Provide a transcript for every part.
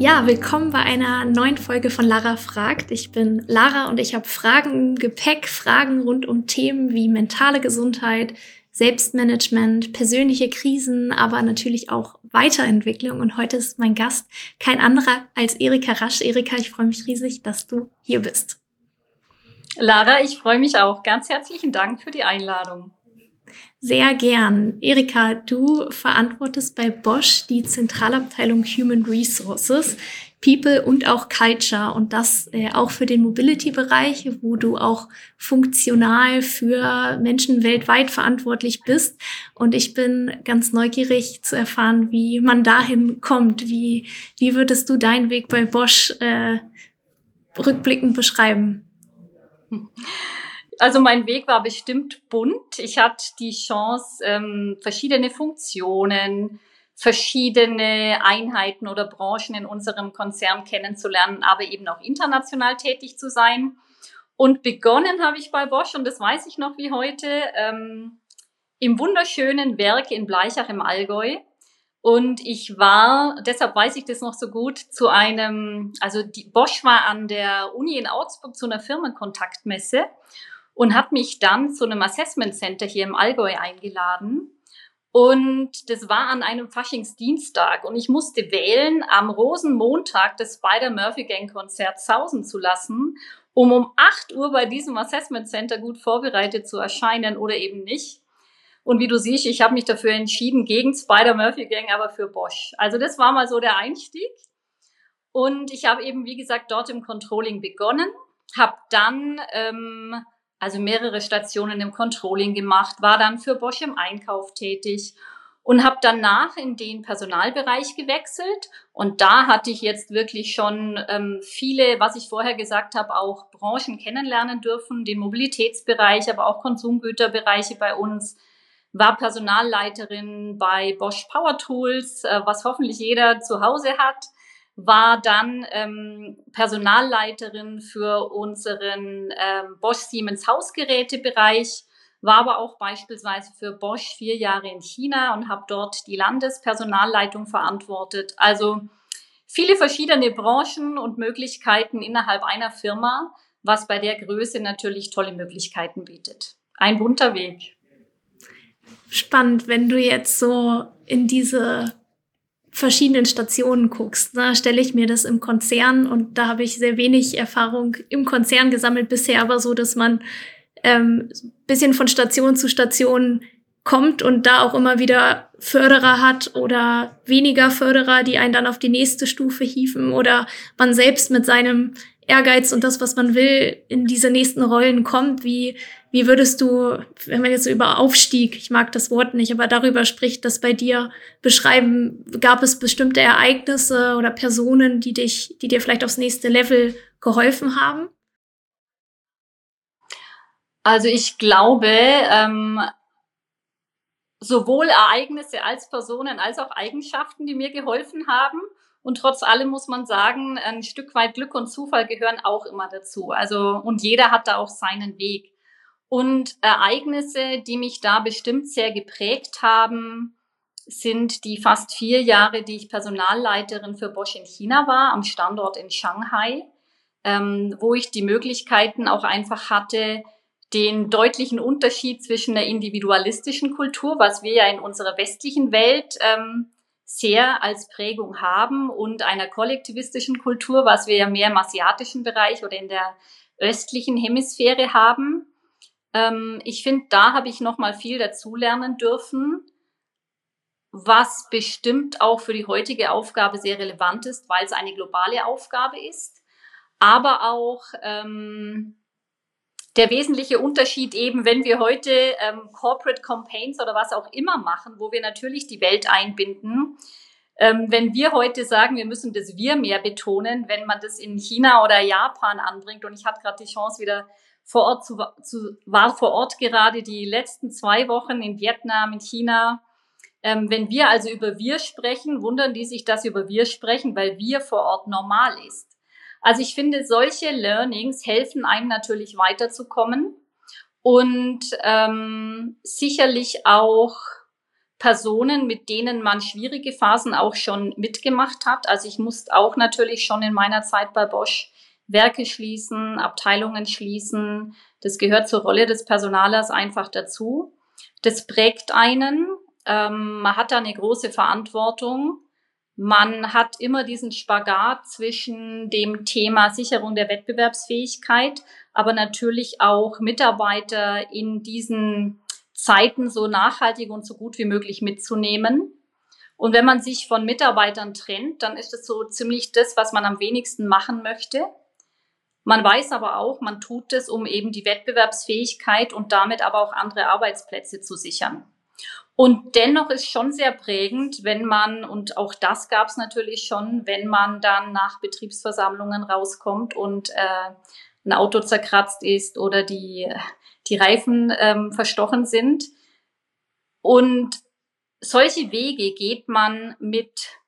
Ja, willkommen bei einer neuen Folge von Lara fragt. Ich bin Lara und ich habe Fragen im Gepäck, Fragen rund um Themen wie mentale Gesundheit, Selbstmanagement, persönliche Krisen, aber natürlich auch Weiterentwicklung. Und heute ist mein Gast kein anderer als Erika Rasch. Erika, ich freue mich riesig, dass du hier bist. Lara, ich freue mich auch. Ganz herzlichen Dank für die Einladung. Sehr gern. Erika, du verantwortest bei Bosch die Zentralabteilung Human Resources, People und auch Culture und das äh, auch für den Mobility-Bereich, wo du auch funktional für Menschen weltweit verantwortlich bist. Und ich bin ganz neugierig zu erfahren, wie man dahin kommt. Wie, wie würdest du deinen Weg bei Bosch äh, rückblickend beschreiben? Also mein Weg war bestimmt bunt. Ich hatte die Chance, ähm, verschiedene Funktionen, verschiedene Einheiten oder Branchen in unserem Konzern kennenzulernen, aber eben auch international tätig zu sein. Und begonnen habe ich bei Bosch, und das weiß ich noch wie heute, ähm, im wunderschönen Werk in Bleichach im Allgäu. Und ich war, deshalb weiß ich das noch so gut, zu einem, also die Bosch war an der Uni in Augsburg zu einer Firmenkontaktmesse und hat mich dann zu einem Assessment Center hier im Allgäu eingeladen. Und das war an einem Faschingsdienstag und ich musste wählen, am Rosenmontag das Spider-Murphy Gang Konzert sausen zu lassen, um um 8 Uhr bei diesem Assessment Center gut vorbereitet zu erscheinen oder eben nicht. Und wie du siehst, ich habe mich dafür entschieden, gegen Spider-Murphy Gang, aber für Bosch. Also das war mal so der Einstieg. Und ich habe eben, wie gesagt, dort im Controlling begonnen, habe dann ähm, also mehrere Stationen im Controlling gemacht, war dann für Bosch im Einkauf tätig und habe danach in den Personalbereich gewechselt. Und da hatte ich jetzt wirklich schon ähm, viele, was ich vorher gesagt habe, auch Branchen kennenlernen dürfen, den Mobilitätsbereich, aber auch Konsumgüterbereiche bei uns. War Personalleiterin bei Bosch Power Tools, äh, was hoffentlich jeder zu Hause hat war dann ähm, Personalleiterin für unseren ähm, Bosch Siemens Hausgerätebereich, war aber auch beispielsweise für Bosch vier Jahre in China und habe dort die Landespersonalleitung verantwortet. Also viele verschiedene Branchen und Möglichkeiten innerhalb einer Firma, was bei der Größe natürlich tolle Möglichkeiten bietet. Ein bunter Weg. Spannend, wenn du jetzt so in diese verschiedenen Stationen guckst. Da stelle ich mir das im Konzern und da habe ich sehr wenig Erfahrung im Konzern gesammelt bisher, aber so, dass man ähm, bisschen von Station zu Station kommt und da auch immer wieder Förderer hat oder weniger Förderer, die einen dann auf die nächste Stufe hieven oder man selbst mit seinem Ehrgeiz und das, was man will, in diese nächsten Rollen kommt. Wie, wie würdest du, wenn man jetzt so über Aufstieg, ich mag das Wort nicht, aber darüber spricht, das bei dir beschreiben, gab es bestimmte Ereignisse oder Personen, die dich, die dir vielleicht aufs nächste Level geholfen haben? Also ich glaube, ähm, sowohl Ereignisse als Personen als auch Eigenschaften, die mir geholfen haben. Und trotz allem muss man sagen, ein Stück weit Glück und Zufall gehören auch immer dazu. Also, und jeder hat da auch seinen Weg. Und Ereignisse, die mich da bestimmt sehr geprägt haben, sind die fast vier Jahre, die ich Personalleiterin für Bosch in China war, am Standort in Shanghai, ähm, wo ich die Möglichkeiten auch einfach hatte, den deutlichen Unterschied zwischen der individualistischen Kultur, was wir ja in unserer westlichen Welt ähm, sehr als Prägung haben und einer kollektivistischen Kultur, was wir ja mehr im asiatischen Bereich oder in der östlichen Hemisphäre haben. Ähm, ich finde, da habe ich noch mal viel dazulernen dürfen, was bestimmt auch für die heutige Aufgabe sehr relevant ist, weil es eine globale Aufgabe ist, aber auch ähm, der wesentliche Unterschied eben, wenn wir heute ähm, Corporate Campaigns oder was auch immer machen, wo wir natürlich die Welt einbinden, ähm, wenn wir heute sagen, wir müssen das Wir mehr betonen, wenn man das in China oder Japan anbringt, und ich hatte gerade die Chance wieder vor Ort zu, zu, war vor Ort gerade die letzten zwei Wochen in Vietnam, in China. Ähm, wenn wir also über wir sprechen, wundern die sich, dass sie über wir sprechen, weil wir vor Ort normal ist. Also ich finde, solche Learnings helfen einem natürlich weiterzukommen und ähm, sicherlich auch Personen, mit denen man schwierige Phasen auch schon mitgemacht hat. Also ich musste auch natürlich schon in meiner Zeit bei Bosch Werke schließen, Abteilungen schließen. Das gehört zur Rolle des Personalers einfach dazu. Das prägt einen. Ähm, man hat da eine große Verantwortung. Man hat immer diesen Spagat zwischen dem Thema Sicherung der Wettbewerbsfähigkeit, aber natürlich auch Mitarbeiter in diesen Zeiten so nachhaltig und so gut wie möglich mitzunehmen. Und wenn man sich von Mitarbeitern trennt, dann ist es so ziemlich das, was man am wenigsten machen möchte. Man weiß aber auch, man tut es, um eben die Wettbewerbsfähigkeit und damit aber auch andere Arbeitsplätze zu sichern. Und dennoch ist schon sehr prägend, wenn man, und auch das gab es natürlich schon, wenn man dann nach Betriebsversammlungen rauskommt und äh, ein Auto zerkratzt ist oder die, die Reifen ähm, verstochen sind. Und solche Wege geht man mit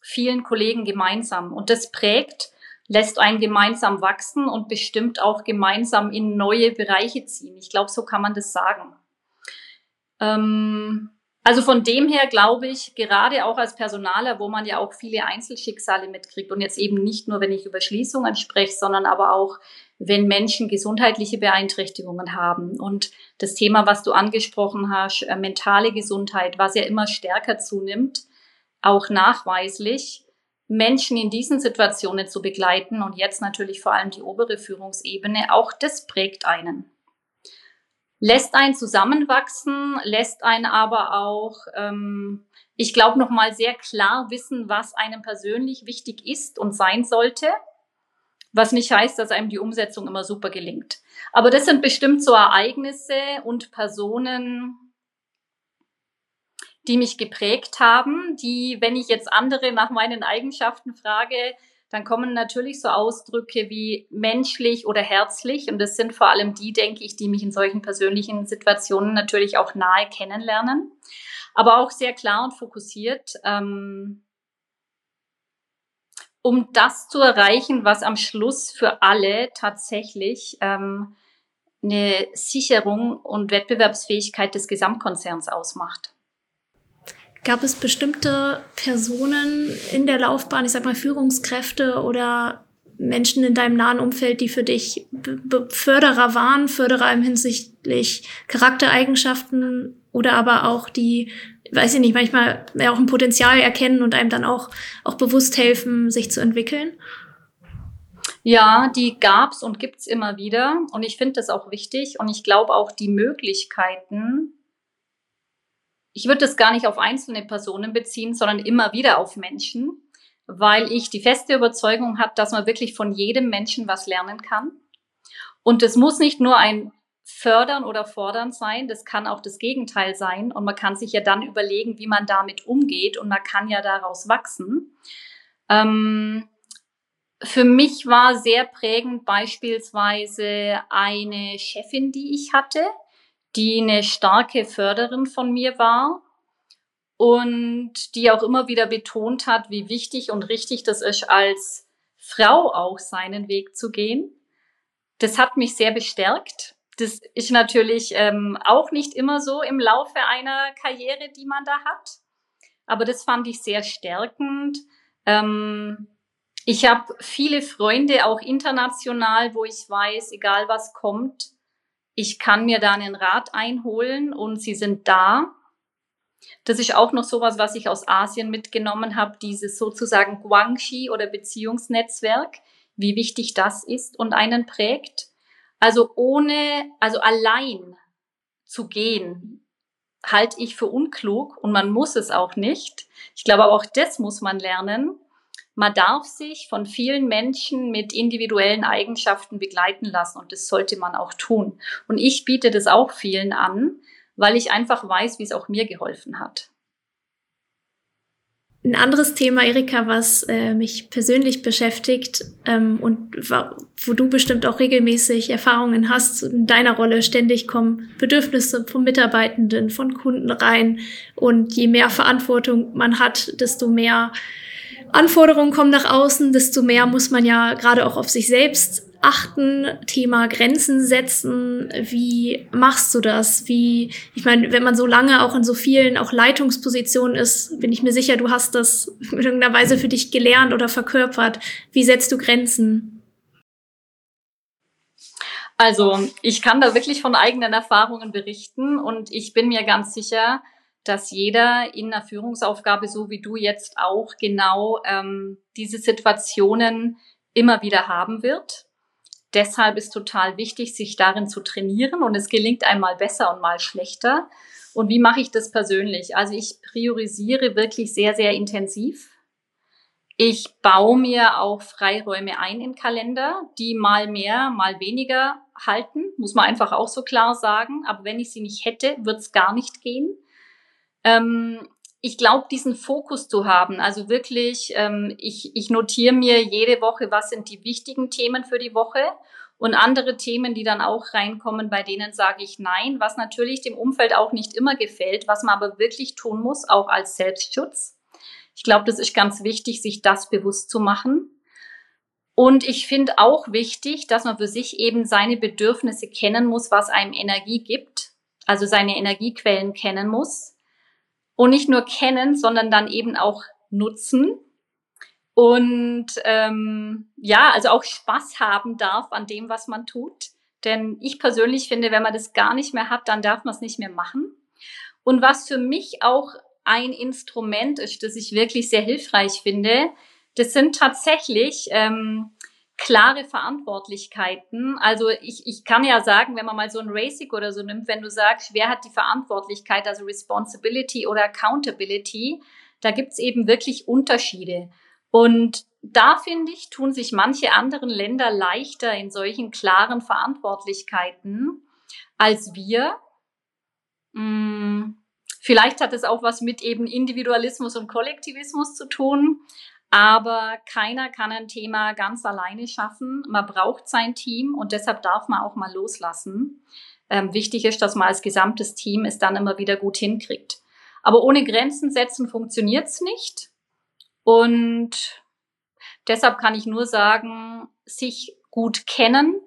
vielen Kollegen gemeinsam. Und das prägt, lässt einen gemeinsam wachsen und bestimmt auch gemeinsam in neue Bereiche ziehen. Ich glaube, so kann man das sagen. Ähm, also von dem her glaube ich, gerade auch als Personaler, wo man ja auch viele Einzelschicksale mitkriegt und jetzt eben nicht nur, wenn ich über Schließungen spreche, sondern aber auch, wenn Menschen gesundheitliche Beeinträchtigungen haben. Und das Thema, was du angesprochen hast, äh, mentale Gesundheit, was ja immer stärker zunimmt, auch nachweislich, Menschen in diesen Situationen zu begleiten und jetzt natürlich vor allem die obere Führungsebene, auch das prägt einen lässt einen zusammenwachsen, lässt einen aber auch, ähm, ich glaube, nochmal sehr klar wissen, was einem persönlich wichtig ist und sein sollte. Was nicht heißt, dass einem die Umsetzung immer super gelingt. Aber das sind bestimmt so Ereignisse und Personen, die mich geprägt haben, die, wenn ich jetzt andere nach meinen Eigenschaften frage, dann kommen natürlich so Ausdrücke wie menschlich oder herzlich. Und das sind vor allem die, denke ich, die mich in solchen persönlichen Situationen natürlich auch nahe kennenlernen. Aber auch sehr klar und fokussiert, ähm, um das zu erreichen, was am Schluss für alle tatsächlich ähm, eine Sicherung und Wettbewerbsfähigkeit des Gesamtkonzerns ausmacht. Gab es bestimmte Personen in der Laufbahn, ich sag mal Führungskräfte oder Menschen in deinem nahen Umfeld, die für dich Förderer waren, Förderer im hinsichtlich Charaktereigenschaften oder aber auch die, weiß ich nicht, manchmal ja auch ein Potenzial erkennen und einem dann auch, auch bewusst helfen, sich zu entwickeln? Ja, die gab's und gibt's immer wieder. Und ich finde das auch wichtig. Und ich glaube auch die Möglichkeiten, ich würde das gar nicht auf einzelne Personen beziehen, sondern immer wieder auf Menschen, weil ich die feste Überzeugung habe, dass man wirklich von jedem Menschen was lernen kann. Und es muss nicht nur ein Fördern oder Fordern sein, das kann auch das Gegenteil sein. Und man kann sich ja dann überlegen, wie man damit umgeht und man kann ja daraus wachsen. Ähm, für mich war sehr prägend beispielsweise eine Chefin, die ich hatte, die eine starke Förderin von mir war und die auch immer wieder betont hat, wie wichtig und richtig das ist, als Frau auch seinen Weg zu gehen. Das hat mich sehr bestärkt. Das ist natürlich ähm, auch nicht immer so im Laufe einer Karriere, die man da hat. Aber das fand ich sehr stärkend. Ähm, ich habe viele Freunde, auch international, wo ich weiß, egal was kommt, ich kann mir da einen Rat einholen und sie sind da. Das ist auch noch sowas, was ich aus Asien mitgenommen habe, dieses sozusagen Guangxi oder Beziehungsnetzwerk, wie wichtig das ist und einen prägt. Also ohne, also allein zu gehen, halte ich für unklug und man muss es auch nicht. Ich glaube, auch das muss man lernen. Man darf sich von vielen Menschen mit individuellen Eigenschaften begleiten lassen und das sollte man auch tun. Und ich biete das auch vielen an, weil ich einfach weiß, wie es auch mir geholfen hat. Ein anderes Thema, Erika, was äh, mich persönlich beschäftigt ähm, und wo du bestimmt auch regelmäßig Erfahrungen hast, in deiner Rolle ständig kommen Bedürfnisse von Mitarbeitenden, von Kunden rein. Und je mehr Verantwortung man hat, desto mehr Anforderungen kommen nach außen, desto mehr muss man ja gerade auch auf sich selbst achten, Thema Grenzen setzen. Wie machst du das? Wie, ich meine, wenn man so lange auch in so vielen auch Leitungspositionen ist, bin ich mir sicher, du hast das in irgendeiner Weise für dich gelernt oder verkörpert. Wie setzt du Grenzen? Also, ich kann da wirklich von eigenen Erfahrungen berichten und ich bin mir ganz sicher, dass jeder in einer Führungsaufgabe, so wie du jetzt auch, genau ähm, diese Situationen immer wieder haben wird. Deshalb ist total wichtig, sich darin zu trainieren und es gelingt einmal besser und mal schlechter. Und wie mache ich das persönlich? Also ich priorisiere wirklich sehr, sehr intensiv. Ich baue mir auch Freiräume ein im Kalender, die mal mehr, mal weniger halten, muss man einfach auch so klar sagen. Aber wenn ich sie nicht hätte, wird es gar nicht gehen. Ähm, ich glaube, diesen Fokus zu haben, also wirklich, ähm, ich, ich notiere mir jede Woche, was sind die wichtigen Themen für die Woche und andere Themen, die dann auch reinkommen, bei denen sage ich nein, was natürlich dem Umfeld auch nicht immer gefällt, was man aber wirklich tun muss, auch als Selbstschutz. Ich glaube, das ist ganz wichtig, sich das bewusst zu machen. Und ich finde auch wichtig, dass man für sich eben seine Bedürfnisse kennen muss, was einem Energie gibt, also seine Energiequellen kennen muss und nicht nur kennen, sondern dann eben auch nutzen und ähm, ja, also auch Spaß haben darf an dem, was man tut. Denn ich persönlich finde, wenn man das gar nicht mehr hat, dann darf man es nicht mehr machen. Und was für mich auch ein Instrument ist, das ich wirklich sehr hilfreich finde, das sind tatsächlich ähm, klare Verantwortlichkeiten. Also ich, ich kann ja sagen, wenn man mal so ein Racing oder so nimmt, wenn du sagst, wer hat die Verantwortlichkeit, also Responsibility oder Accountability, da gibt's eben wirklich Unterschiede. Und da finde ich, tun sich manche anderen Länder leichter in solchen klaren Verantwortlichkeiten als wir. Hm, vielleicht hat es auch was mit eben Individualismus und Kollektivismus zu tun. Aber keiner kann ein Thema ganz alleine schaffen. Man braucht sein Team und deshalb darf man auch mal loslassen. Ähm, wichtig ist, dass man als gesamtes Team es dann immer wieder gut hinkriegt. Aber ohne Grenzen setzen funktioniert's nicht. Und deshalb kann ich nur sagen, sich gut kennen,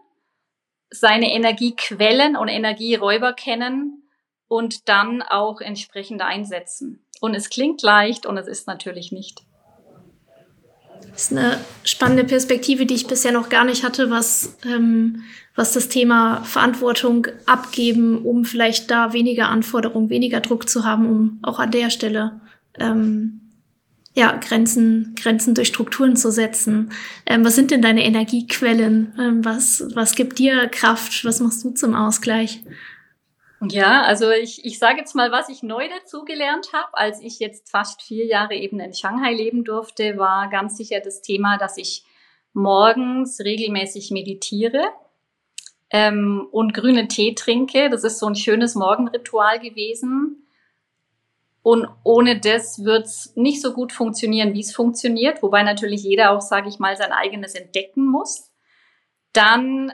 seine Energiequellen und Energieräuber kennen und dann auch entsprechend einsetzen. Und es klingt leicht und es ist natürlich nicht. Das ist eine spannende Perspektive, die ich bisher noch gar nicht hatte, was, ähm, was das Thema Verantwortung abgeben, um vielleicht da weniger Anforderungen, weniger Druck zu haben, um auch an der Stelle ähm, ja, Grenzen, Grenzen durch Strukturen zu setzen. Ähm, was sind denn deine Energiequellen? Ähm, was, was gibt dir Kraft? Was machst du zum Ausgleich? Ja, also ich, ich sage jetzt mal, was ich neu dazugelernt habe, als ich jetzt fast vier Jahre eben in Shanghai leben durfte, war ganz sicher das Thema, dass ich morgens regelmäßig meditiere ähm, und grünen Tee trinke. Das ist so ein schönes Morgenritual gewesen. Und ohne das wird's nicht so gut funktionieren, wie es funktioniert, wobei natürlich jeder auch, sage ich mal, sein eigenes entdecken muss. Dann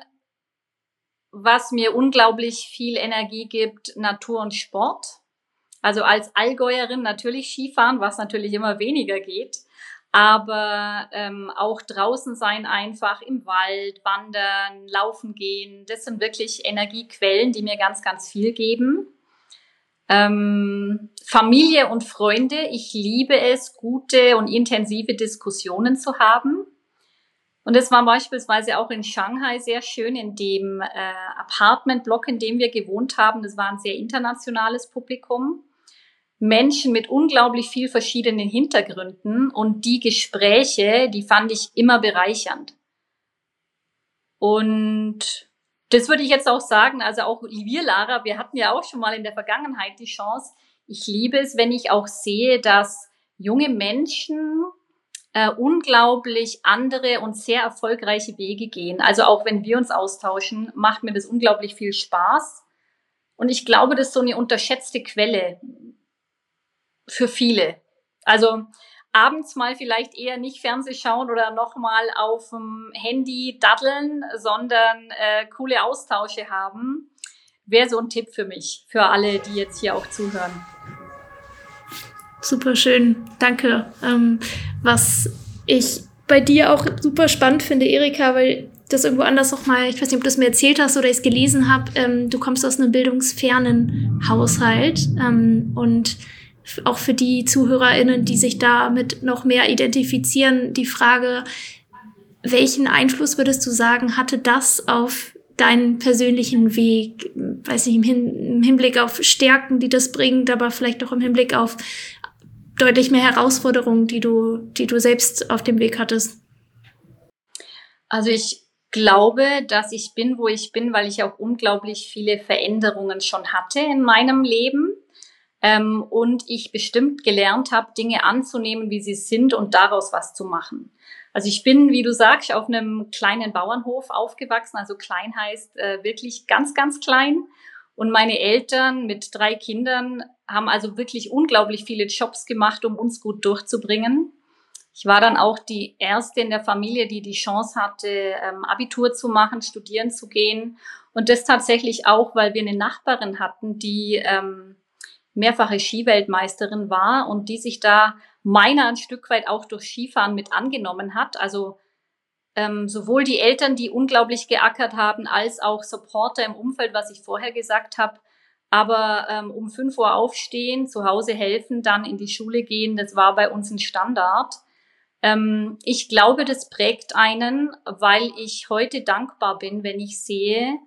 was mir unglaublich viel Energie gibt, Natur und Sport. Also als Allgäuerin natürlich Skifahren, was natürlich immer weniger geht, aber ähm, auch draußen sein einfach im Wald, wandern, laufen gehen, das sind wirklich Energiequellen, die mir ganz, ganz viel geben. Ähm, Familie und Freunde, ich liebe es, gute und intensive Diskussionen zu haben. Und es war beispielsweise auch in Shanghai sehr schön, in dem äh, Apartmentblock, in dem wir gewohnt haben. Das war ein sehr internationales Publikum. Menschen mit unglaublich viel verschiedenen Hintergründen und die Gespräche, die fand ich immer bereichernd. Und das würde ich jetzt auch sagen, also auch wir, Lara, wir hatten ja auch schon mal in der Vergangenheit die Chance. Ich liebe es, wenn ich auch sehe, dass junge Menschen äh, unglaublich andere und sehr erfolgreiche Wege gehen. Also auch wenn wir uns austauschen, macht mir das unglaublich viel Spaß. Und ich glaube, das ist so eine unterschätzte Quelle für viele. Also abends mal vielleicht eher nicht Fernseh schauen oder nochmal auf dem Handy daddeln, sondern äh, coole Austausche haben, wäre so ein Tipp für mich, für alle, die jetzt hier auch zuhören. Super schön, danke. Ähm, was ich bei dir auch super spannend finde, Erika, weil das irgendwo anders auch mal, ich weiß nicht, ob du es mir erzählt hast oder ich es gelesen habe, ähm, du kommst aus einem bildungsfernen Haushalt ähm, und auch für die ZuhörerInnen, die sich damit noch mehr identifizieren, die Frage, welchen Einfluss würdest du sagen, hatte das auf deinen persönlichen Weg, weiß nicht, im, Hin im Hinblick auf Stärken, die das bringt, aber vielleicht auch im Hinblick auf deutlich mehr Herausforderungen, die du, die du selbst auf dem Weg hattest? Also ich glaube, dass ich bin, wo ich bin, weil ich auch unglaublich viele Veränderungen schon hatte in meinem Leben ähm, und ich bestimmt gelernt habe, Dinge anzunehmen, wie sie sind und daraus was zu machen. Also ich bin, wie du sagst, auf einem kleinen Bauernhof aufgewachsen. Also klein heißt äh, wirklich ganz, ganz klein. Und meine Eltern mit drei Kindern haben also wirklich unglaublich viele Jobs gemacht, um uns gut durchzubringen. Ich war dann auch die erste in der Familie, die die Chance hatte, ähm, Abitur zu machen, studieren zu gehen. Und das tatsächlich auch, weil wir eine Nachbarin hatten, die ähm, mehrfache Skiweltmeisterin war und die sich da meiner ein Stück weit auch durch Skifahren mit angenommen hat. Also ähm, sowohl die Eltern, die unglaublich geackert haben, als auch Supporter im Umfeld, was ich vorher gesagt habe. Aber ähm, um fünf Uhr aufstehen, zu Hause helfen, dann in die Schule gehen, das war bei uns ein Standard. Ähm, ich glaube, das prägt einen, weil ich heute dankbar bin, wenn ich sehe,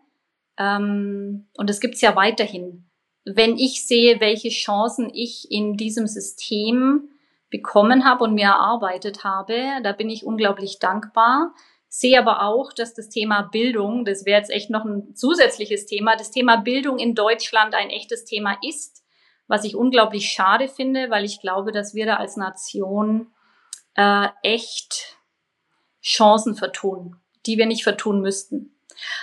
ähm, und das gibt's ja weiterhin, wenn ich sehe, welche Chancen ich in diesem System bekommen habe und mir erarbeitet habe, da bin ich unglaublich dankbar. Sehe aber auch, dass das Thema Bildung, das wäre jetzt echt noch ein zusätzliches Thema, das Thema Bildung in Deutschland ein echtes Thema ist, was ich unglaublich schade finde, weil ich glaube, dass wir da als Nation äh, echt Chancen vertun, die wir nicht vertun müssten.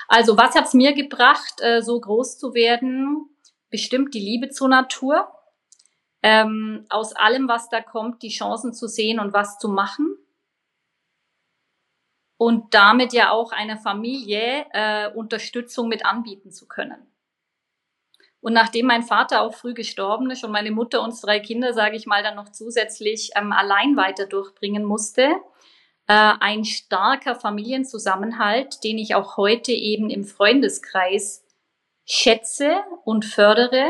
Also was hat's mir gebracht, äh, so groß zu werden? Bestimmt die Liebe zur Natur. Ähm, aus allem, was da kommt, die Chancen zu sehen und was zu machen. Und damit ja auch einer Familie äh, Unterstützung mit anbieten zu können. Und nachdem mein Vater auch früh gestorben ist und meine Mutter uns drei Kinder, sage ich mal, dann noch zusätzlich ähm, allein weiter durchbringen musste, äh, ein starker Familienzusammenhalt, den ich auch heute eben im Freundeskreis schätze und fördere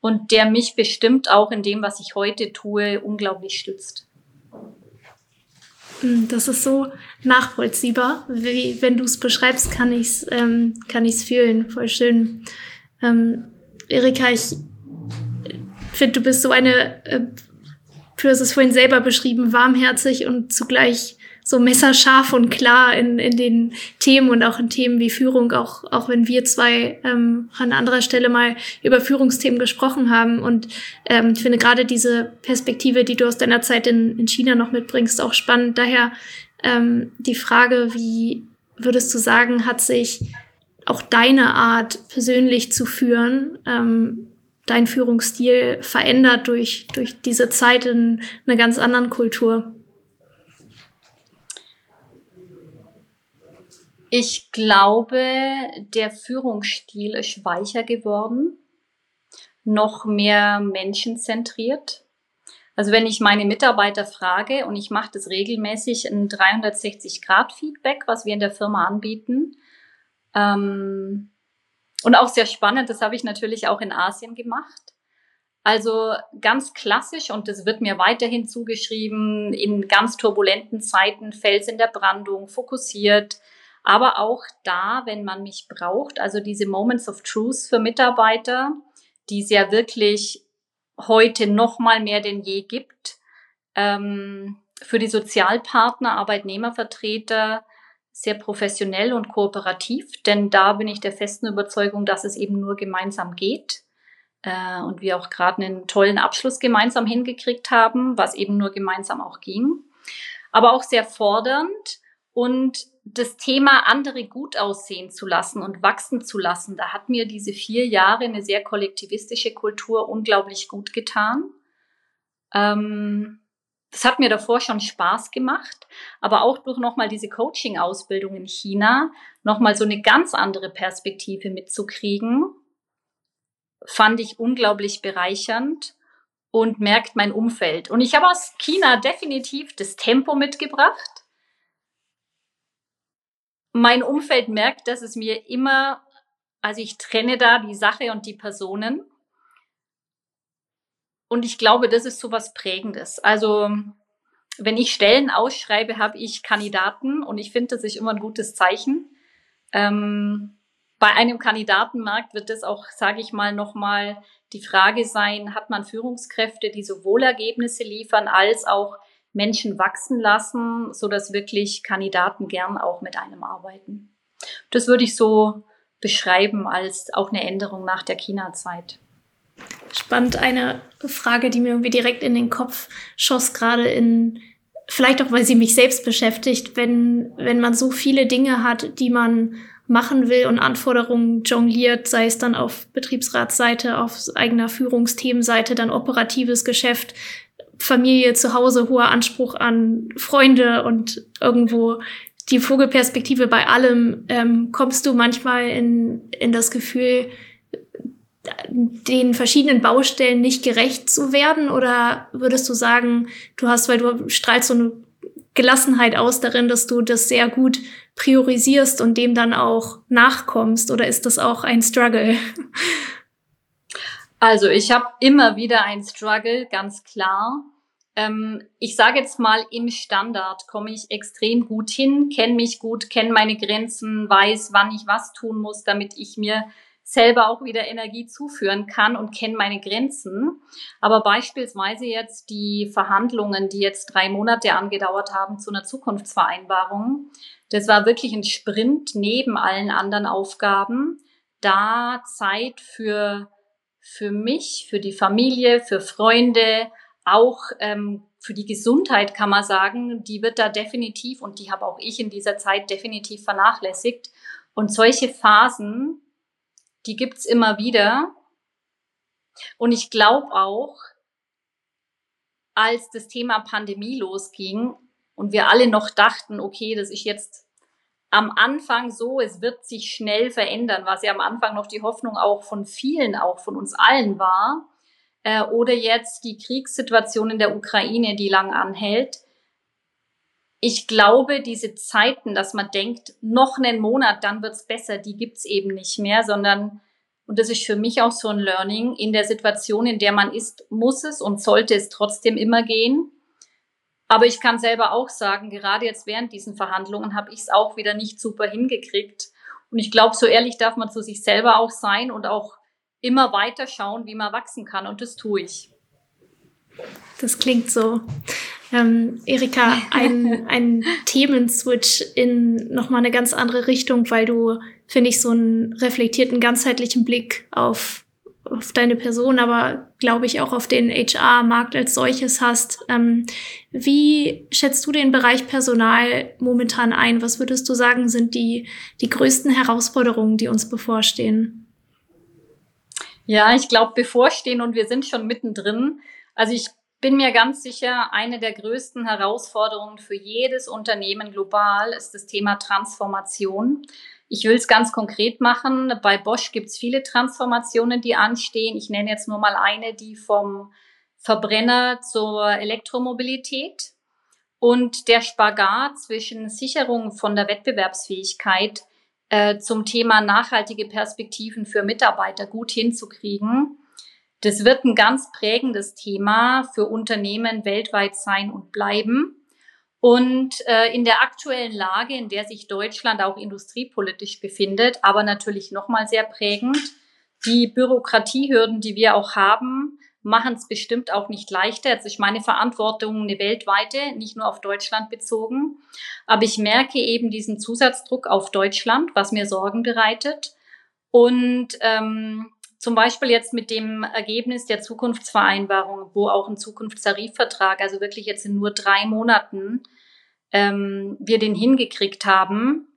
und der mich bestimmt auch in dem, was ich heute tue, unglaublich stützt. Hm, das ist so nachvollziehbar. Wie, wenn du es beschreibst, kann ich es ähm, kann ich's fühlen. Voll schön. Ähm, Erika, ich finde, du bist so eine, äh, du hast es vorhin selber beschrieben, warmherzig und zugleich so messerscharf und klar in, in den Themen und auch in Themen wie Führung, auch, auch wenn wir zwei ähm, an anderer Stelle mal über Führungsthemen gesprochen haben. Und ähm, ich finde gerade diese Perspektive, die du aus deiner Zeit in, in China noch mitbringst, auch spannend. Daher ähm, die Frage, wie würdest du sagen, hat sich auch deine Art persönlich zu führen, ähm, dein Führungsstil verändert durch, durch diese Zeit in einer ganz anderen Kultur? Ich glaube, der Führungsstil ist weicher geworden, noch mehr menschenzentriert. Also wenn ich meine Mitarbeiter frage, und ich mache das regelmäßig, ein 360-Grad-Feedback, was wir in der Firma anbieten, ähm, und auch sehr spannend, das habe ich natürlich auch in Asien gemacht. Also ganz klassisch, und das wird mir weiterhin zugeschrieben, in ganz turbulenten Zeiten, Fels in der Brandung, fokussiert, aber auch da, wenn man mich braucht, also diese Moments of Truth für Mitarbeiter, die es ja wirklich heute noch mal mehr denn je gibt, ähm, für die Sozialpartner, Arbeitnehmervertreter, sehr professionell und kooperativ, denn da bin ich der festen Überzeugung, dass es eben nur gemeinsam geht. Äh, und wir auch gerade einen tollen Abschluss gemeinsam hingekriegt haben, was eben nur gemeinsam auch ging. Aber auch sehr fordernd und das Thema andere gut aussehen zu lassen und wachsen zu lassen, da hat mir diese vier Jahre eine sehr kollektivistische Kultur unglaublich gut getan. Ähm, das hat mir davor schon Spaß gemacht, aber auch durch nochmal diese Coaching-Ausbildung in China nochmal so eine ganz andere Perspektive mitzukriegen, fand ich unglaublich bereichernd und merkt mein Umfeld. Und ich habe aus China definitiv das Tempo mitgebracht. Mein Umfeld merkt, dass es mir immer, also ich trenne da die Sache und die Personen. Und ich glaube, das ist so was Prägendes. Also, wenn ich Stellen ausschreibe, habe ich Kandidaten und ich finde, das ist immer ein gutes Zeichen. Ähm, bei einem Kandidatenmarkt wird das auch, sage ich mal, nochmal die Frage sein, hat man Führungskräfte, die sowohl Ergebnisse liefern als auch Menschen wachsen lassen, so dass wirklich Kandidaten gern auch mit einem arbeiten. Das würde ich so beschreiben als auch eine Änderung nach der China-Zeit. Spannend. Eine Frage, die mir irgendwie direkt in den Kopf schoss, gerade in, vielleicht auch, weil sie mich selbst beschäftigt, wenn, wenn man so viele Dinge hat, die man machen will und Anforderungen jongliert, sei es dann auf Betriebsratsseite, auf eigener Führungsthemenseite, dann operatives Geschäft, Familie zu Hause, hoher Anspruch an Freunde und irgendwo die Vogelperspektive bei allem, ähm, kommst du manchmal in, in das Gefühl, den verschiedenen Baustellen nicht gerecht zu werden? Oder würdest du sagen, du hast, weil du strahlst so eine Gelassenheit aus darin, dass du das sehr gut priorisierst und dem dann auch nachkommst? Oder ist das auch ein Struggle? Also ich habe immer wieder ein Struggle, ganz klar. Ähm, ich sage jetzt mal, im Standard komme ich extrem gut hin, kenne mich gut, kenne meine Grenzen, weiß, wann ich was tun muss, damit ich mir selber auch wieder Energie zuführen kann und kenne meine Grenzen. Aber beispielsweise jetzt die Verhandlungen, die jetzt drei Monate angedauert haben zu einer Zukunftsvereinbarung, das war wirklich ein Sprint neben allen anderen Aufgaben, da Zeit für für mich, für die Familie, für Freunde, auch ähm, für die Gesundheit kann man sagen, die wird da definitiv und die habe auch ich in dieser Zeit definitiv vernachlässigt. Und solche Phasen, die gibt's immer wieder. Und ich glaube auch, als das Thema Pandemie losging und wir alle noch dachten, okay, das ist jetzt am Anfang so, es wird sich schnell verändern, was ja am Anfang noch die Hoffnung auch von vielen, auch von uns allen war, äh, oder jetzt die Kriegssituation in der Ukraine, die lang anhält. Ich glaube, diese Zeiten, dass man denkt, noch einen Monat, dann wird's besser, die gibt's eben nicht mehr, sondern, und das ist für mich auch so ein Learning, in der Situation, in der man ist, muss es und sollte es trotzdem immer gehen. Aber ich kann selber auch sagen, gerade jetzt während diesen Verhandlungen habe ich es auch wieder nicht super hingekriegt. Und ich glaube, so ehrlich darf man zu sich selber auch sein und auch immer weiter schauen, wie man wachsen kann. Und das tue ich. Das klingt so. Ähm, Erika, ein, ein Themenswitch in nochmal eine ganz andere Richtung, weil du, finde ich, so einen reflektierten, ganzheitlichen Blick auf auf deine Person, aber glaube ich auch auf den HR-Markt als solches hast. Ähm, wie schätzt du den Bereich Personal momentan ein? Was würdest du sagen, sind die, die größten Herausforderungen, die uns bevorstehen? Ja, ich glaube, bevorstehen und wir sind schon mittendrin. Also ich bin mir ganz sicher, eine der größten Herausforderungen für jedes Unternehmen global ist das Thema Transformation. Ich will es ganz konkret machen. Bei Bosch gibt es viele Transformationen, die anstehen. Ich nenne jetzt nur mal eine, die vom Verbrenner zur Elektromobilität und der Spagat zwischen Sicherung von der Wettbewerbsfähigkeit äh, zum Thema nachhaltige Perspektiven für Mitarbeiter gut hinzukriegen. Das wird ein ganz prägendes Thema für Unternehmen weltweit sein und bleiben. Und äh, in der aktuellen Lage, in der sich Deutschland auch industriepolitisch befindet, aber natürlich nochmal sehr prägend, die Bürokratiehürden, die wir auch haben, machen es bestimmt auch nicht leichter. Jetzt ist meine Verantwortung eine weltweite, nicht nur auf Deutschland bezogen. Aber ich merke eben diesen Zusatzdruck auf Deutschland, was mir Sorgen bereitet. Und ähm, zum Beispiel jetzt mit dem Ergebnis der Zukunftsvereinbarung, wo auch ein Zukunftstarifvertrag, also wirklich jetzt in nur drei Monaten, ähm, wir den hingekriegt haben,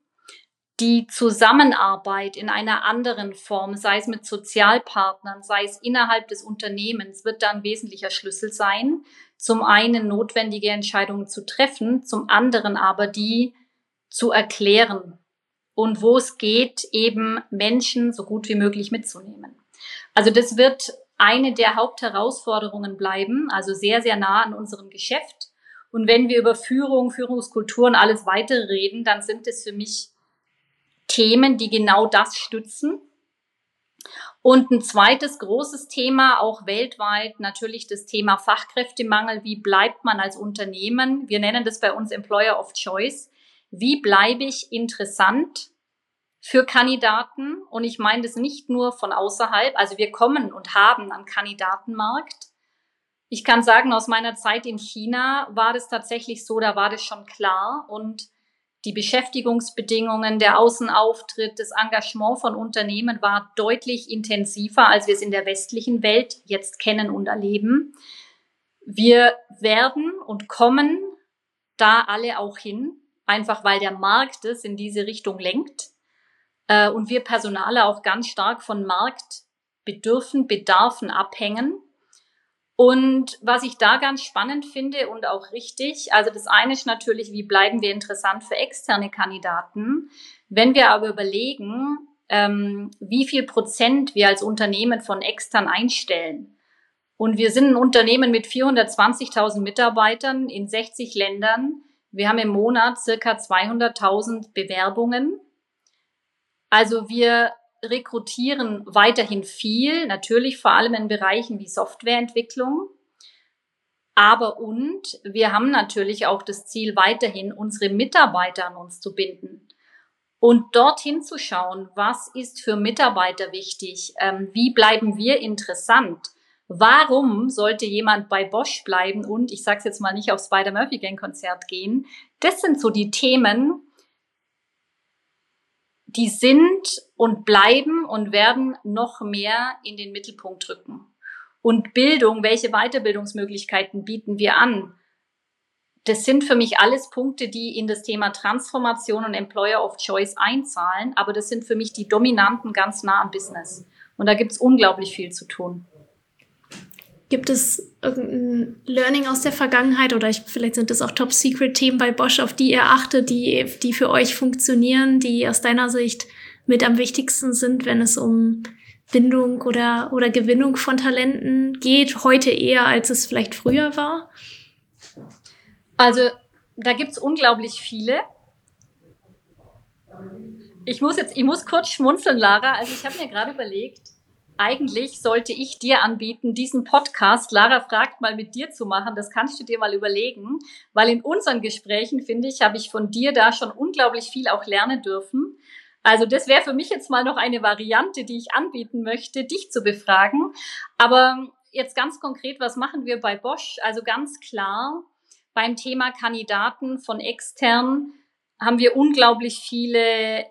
die Zusammenarbeit in einer anderen Form, sei es mit Sozialpartnern, sei es innerhalb des Unternehmens, wird da ein wesentlicher Schlüssel sein. Zum einen notwendige Entscheidungen zu treffen, zum anderen aber die zu erklären und wo es geht, eben Menschen so gut wie möglich mitzunehmen. Also das wird eine der Hauptherausforderungen bleiben, also sehr, sehr nah an unserem Geschäft. Und wenn wir über Führung, Führungskultur und alles weitere reden, dann sind es für mich Themen, die genau das stützen. Und ein zweites großes Thema, auch weltweit, natürlich das Thema Fachkräftemangel. Wie bleibt man als Unternehmen? Wir nennen das bei uns Employer of Choice. Wie bleibe ich interessant für Kandidaten? Und ich meine das nicht nur von außerhalb. Also wir kommen und haben einen Kandidatenmarkt. Ich kann sagen, aus meiner Zeit in China war das tatsächlich so, da war das schon klar. Und die Beschäftigungsbedingungen, der Außenauftritt, das Engagement von Unternehmen war deutlich intensiver, als wir es in der westlichen Welt jetzt kennen und erleben. Wir werden und kommen da alle auch hin, einfach weil der Markt es in diese Richtung lenkt äh, und wir Personale auch ganz stark von Marktbedürfen, Bedarfen abhängen. Und was ich da ganz spannend finde und auch richtig, also das eine ist natürlich, wie bleiben wir interessant für externe Kandidaten. Wenn wir aber überlegen, ähm, wie viel Prozent wir als Unternehmen von extern einstellen. Und wir sind ein Unternehmen mit 420.000 Mitarbeitern in 60 Ländern. Wir haben im Monat circa 200.000 Bewerbungen. Also wir rekrutieren weiterhin viel, natürlich vor allem in Bereichen wie Softwareentwicklung. Aber und wir haben natürlich auch das Ziel, weiterhin unsere Mitarbeiter an uns zu binden und dorthin zu schauen, was ist für Mitarbeiter wichtig, ähm, wie bleiben wir interessant, warum sollte jemand bei Bosch bleiben und, ich sage es jetzt mal nicht aufs Spider-Murphy-Gang-Konzert gehen. Das sind so die Themen, die sind und bleiben und werden noch mehr in den Mittelpunkt rücken. Und Bildung, welche Weiterbildungsmöglichkeiten bieten wir an? Das sind für mich alles Punkte, die in das Thema Transformation und Employer of Choice einzahlen, aber das sind für mich die dominanten ganz nah am Business. Und da gibt es unglaublich viel zu tun. Gibt es irgendein Learning aus der Vergangenheit oder ich, vielleicht sind es auch Top-Secret-Themen bei Bosch, auf die ihr achtet, die, die für euch funktionieren, die aus deiner Sicht mit am wichtigsten sind, wenn es um Bindung oder, oder Gewinnung von Talenten geht, heute eher, als es vielleicht früher war? Also da gibt es unglaublich viele. Ich muss jetzt, ich muss kurz schmunzeln, Lara. Also ich habe mir gerade überlegt, eigentlich sollte ich dir anbieten, diesen Podcast, Lara fragt mal mit dir zu machen. Das kannst du dir mal überlegen, weil in unseren Gesprächen, finde ich, habe ich von dir da schon unglaublich viel auch lernen dürfen. Also das wäre für mich jetzt mal noch eine Variante, die ich anbieten möchte, dich zu befragen. Aber jetzt ganz konkret, was machen wir bei Bosch? Also ganz klar, beim Thema Kandidaten von extern haben wir unglaublich viele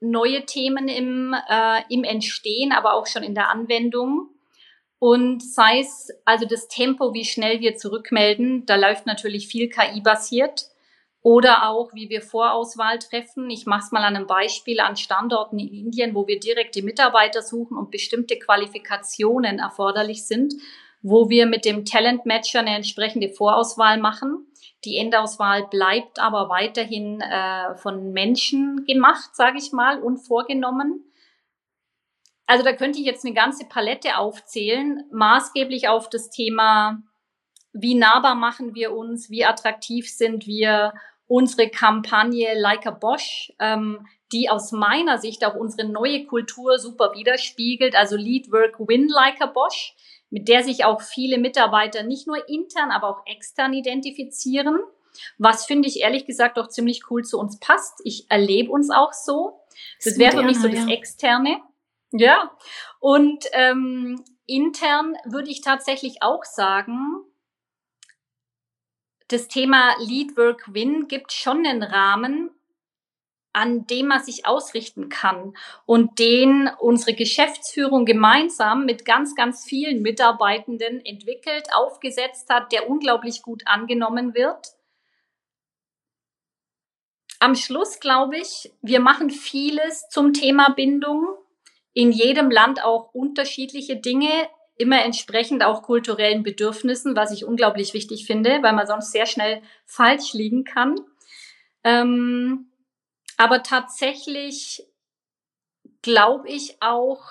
neue Themen im, äh, im Entstehen, aber auch schon in der Anwendung. Und sei es also das Tempo, wie schnell wir zurückmelden, da läuft natürlich viel KI-basiert. Oder auch, wie wir Vorauswahl treffen. Ich mache es mal an einem Beispiel an Standorten in Indien, wo wir direkte Mitarbeiter suchen und bestimmte Qualifikationen erforderlich sind, wo wir mit dem Talent Matcher eine entsprechende Vorauswahl machen die Endauswahl bleibt aber weiterhin äh, von Menschen gemacht, sage ich mal, und vorgenommen. Also da könnte ich jetzt eine ganze Palette aufzählen, maßgeblich auf das Thema, wie nahbar machen wir uns, wie attraktiv sind wir, unsere Kampagne Like a Bosch, ähm, die aus meiner Sicht auch unsere neue Kultur super widerspiegelt, also Lead Work Win Like a Bosch mit der sich auch viele Mitarbeiter nicht nur intern, aber auch extern identifizieren. Was finde ich ehrlich gesagt auch ziemlich cool zu uns passt. Ich erlebe uns auch so. Das wäre für mich so das Externe. Ja. Und ähm, intern würde ich tatsächlich auch sagen, das Thema Lead Work Win gibt schon einen Rahmen, an dem man sich ausrichten kann und den unsere Geschäftsführung gemeinsam mit ganz, ganz vielen Mitarbeitenden entwickelt, aufgesetzt hat, der unglaublich gut angenommen wird. Am Schluss glaube ich, wir machen vieles zum Thema Bindung. In jedem Land auch unterschiedliche Dinge, immer entsprechend auch kulturellen Bedürfnissen, was ich unglaublich wichtig finde, weil man sonst sehr schnell falsch liegen kann. Ähm, aber tatsächlich glaube ich auch,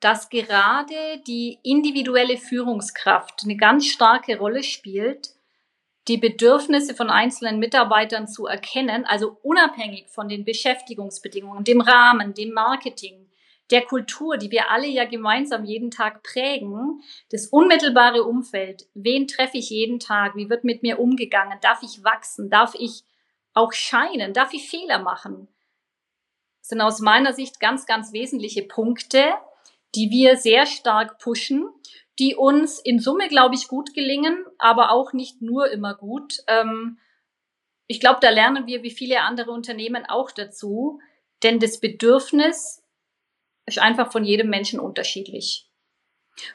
dass gerade die individuelle Führungskraft eine ganz starke Rolle spielt, die Bedürfnisse von einzelnen Mitarbeitern zu erkennen, also unabhängig von den Beschäftigungsbedingungen, dem Rahmen, dem Marketing, der Kultur, die wir alle ja gemeinsam jeden Tag prägen, das unmittelbare Umfeld, wen treffe ich jeden Tag, wie wird mit mir umgegangen, darf ich wachsen, darf ich auch scheinen, darf ich Fehler machen, sind aus meiner Sicht ganz, ganz wesentliche Punkte, die wir sehr stark pushen, die uns in Summe, glaube ich, gut gelingen, aber auch nicht nur immer gut. Ähm, ich glaube, da lernen wir wie viele andere Unternehmen auch dazu, denn das Bedürfnis ist einfach von jedem Menschen unterschiedlich.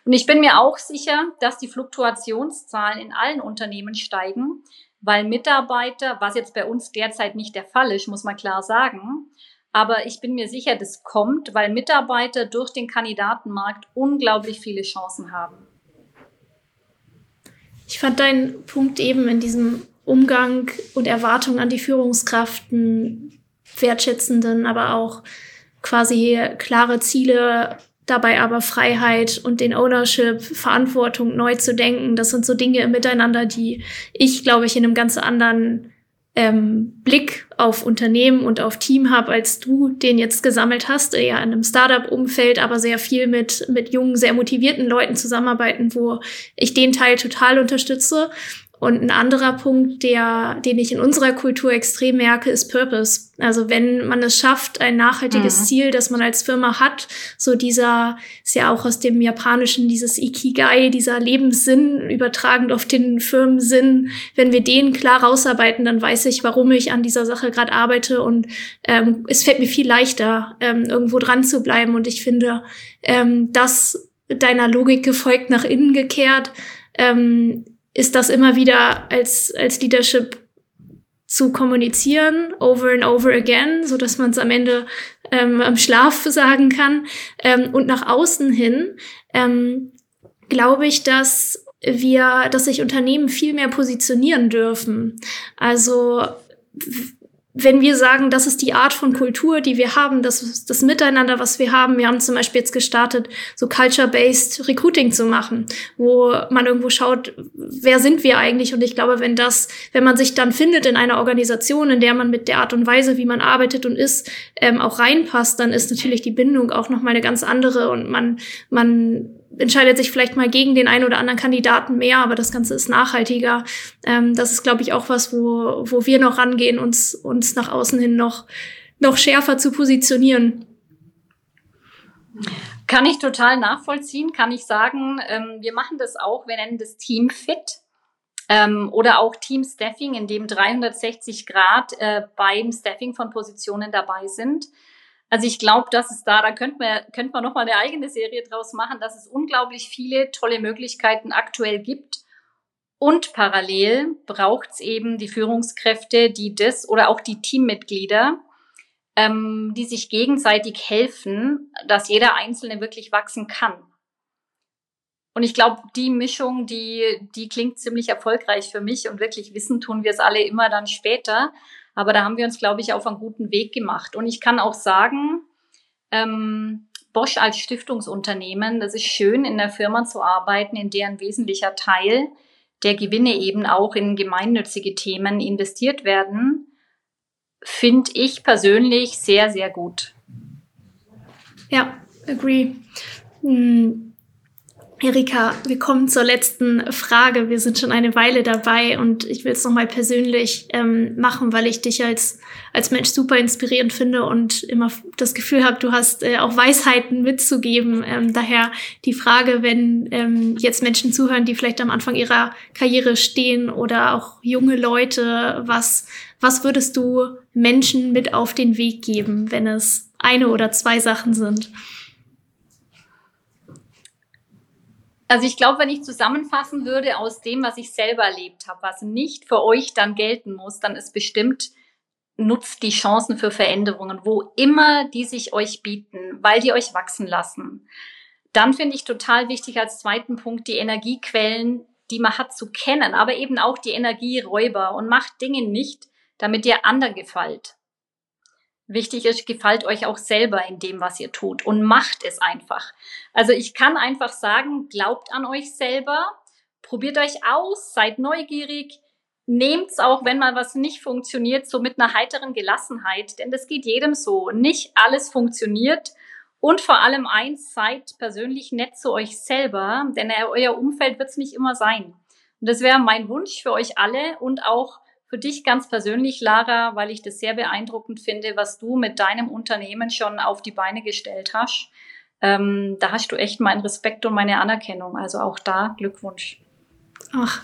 Und ich bin mir auch sicher, dass die Fluktuationszahlen in allen Unternehmen steigen, weil Mitarbeiter, was jetzt bei uns derzeit nicht der Fall ist, muss man klar sagen, aber ich bin mir sicher, das kommt, weil Mitarbeiter durch den Kandidatenmarkt unglaublich viele Chancen haben. Ich fand deinen Punkt eben in diesem Umgang und Erwartung an die Führungskraften wertschätzenden, aber auch quasi klare Ziele, dabei aber Freiheit und den Ownership, Verantwortung neu zu denken. Das sind so Dinge Miteinander, die ich, glaube ich, in einem ganz anderen ähm, Blick auf Unternehmen und auf Team habe, als du den jetzt gesammelt hast, eher in einem Startup-Umfeld, aber sehr viel mit, mit jungen, sehr motivierten Leuten zusammenarbeiten, wo ich den Teil total unterstütze. Und ein anderer Punkt, der, den ich in unserer Kultur extrem merke, ist Purpose. Also wenn man es schafft, ein nachhaltiges mhm. Ziel, das man als Firma hat, so dieser, ist ja auch aus dem Japanischen dieses Ikigai, dieser Lebenssinn, übertragend auf den Firmensinn. Wenn wir den klar rausarbeiten, dann weiß ich, warum ich an dieser Sache gerade arbeite und ähm, es fällt mir viel leichter, ähm, irgendwo dran zu bleiben. Und ich finde, ähm, das deiner Logik gefolgt nach innen gekehrt, ähm, ist das immer wieder als, als Leadership zu kommunizieren, over and over again, so dass man es am Ende ähm, am Schlaf sagen kann. Ähm, und nach außen hin ähm, glaube ich, dass wir, dass sich Unternehmen viel mehr positionieren dürfen. Also wenn wir sagen, das ist die Art von Kultur, die wir haben, das das Miteinander, was wir haben. Wir haben zum Beispiel jetzt gestartet, so Culture-Based Recruiting zu machen, wo man irgendwo schaut, wer sind wir eigentlich? Und ich glaube, wenn das, wenn man sich dann findet in einer Organisation, in der man mit der Art und Weise, wie man arbeitet und ist, ähm, auch reinpasst, dann ist natürlich die Bindung auch noch mal eine ganz andere und man, man entscheidet sich vielleicht mal gegen den einen oder anderen Kandidaten mehr, aber das Ganze ist nachhaltiger. Ähm, das ist, glaube ich, auch was, wo, wo wir noch rangehen, uns, uns nach außen hin noch, noch schärfer zu positionieren. Kann ich total nachvollziehen, kann ich sagen. Ähm, wir machen das auch, wir nennen das Team Fit. Ähm, oder auch Team Staffing, in dem 360 Grad äh, beim Staffing von Positionen dabei sind. Also ich glaube, dass es da, da könnte man, könnte man nochmal eine eigene Serie draus machen, dass es unglaublich viele tolle Möglichkeiten aktuell gibt. Und parallel braucht es eben die Führungskräfte, die das oder auch die Teammitglieder, ähm, die sich gegenseitig helfen, dass jeder Einzelne wirklich wachsen kann. Und ich glaube, die Mischung, die, die klingt ziemlich erfolgreich für mich und wirklich wissen tun wir es alle immer dann später. Aber da haben wir uns, glaube ich, auf einen guten Weg gemacht. Und ich kann auch sagen, ähm, Bosch als Stiftungsunternehmen, das ist schön, in der Firma zu arbeiten, in der ein wesentlicher Teil der Gewinne eben auch in gemeinnützige Themen investiert werden, finde ich persönlich sehr, sehr gut. Ja, agree. Hm. Erika, wir kommen zur letzten Frage. Wir sind schon eine Weile dabei und ich will es nochmal persönlich ähm, machen, weil ich dich als, als Mensch super inspirierend finde und immer das Gefühl habe, du hast äh, auch Weisheiten mitzugeben. Ähm, daher die Frage, wenn ähm, jetzt Menschen zuhören, die vielleicht am Anfang ihrer Karriere stehen oder auch junge Leute, was, was würdest du Menschen mit auf den Weg geben, wenn es eine oder zwei Sachen sind? Also ich glaube, wenn ich zusammenfassen würde aus dem, was ich selber erlebt habe, was nicht für euch dann gelten muss, dann ist bestimmt, nutzt die Chancen für Veränderungen, wo immer die sich euch bieten, weil die euch wachsen lassen. Dann finde ich total wichtig als zweiten Punkt die Energiequellen, die man hat, zu kennen, aber eben auch die Energieräuber und macht Dinge nicht, damit ihr anderen gefällt. Wichtig ist, gefällt euch auch selber in dem, was ihr tut und macht es einfach. Also ich kann einfach sagen, glaubt an euch selber, probiert euch aus, seid neugierig, nehmt's auch, wenn mal was nicht funktioniert, so mit einer heiteren Gelassenheit, denn das geht jedem so. Nicht alles funktioniert. Und vor allem eins, seid persönlich nett zu euch selber, denn euer Umfeld wird's nicht immer sein. Und das wäre mein Wunsch für euch alle und auch für dich ganz persönlich, Lara, weil ich das sehr beeindruckend finde, was du mit deinem Unternehmen schon auf die Beine gestellt hast. Ähm, da hast du echt meinen Respekt und meine Anerkennung. Also auch da Glückwunsch. Ach,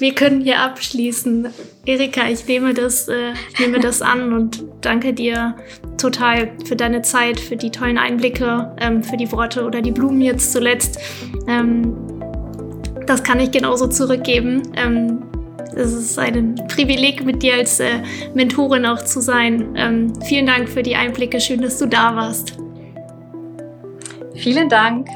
wir können hier abschließen. Erika, ich nehme das, äh, nehme das an und danke dir total für deine Zeit, für die tollen Einblicke, ähm, für die Worte oder die Blumen jetzt zuletzt. Ähm, das kann ich genauso zurückgeben. Ähm, es ist ein Privileg, mit dir als äh, Mentorin auch zu sein. Ähm, vielen Dank für die Einblicke. Schön, dass du da warst. Vielen Dank.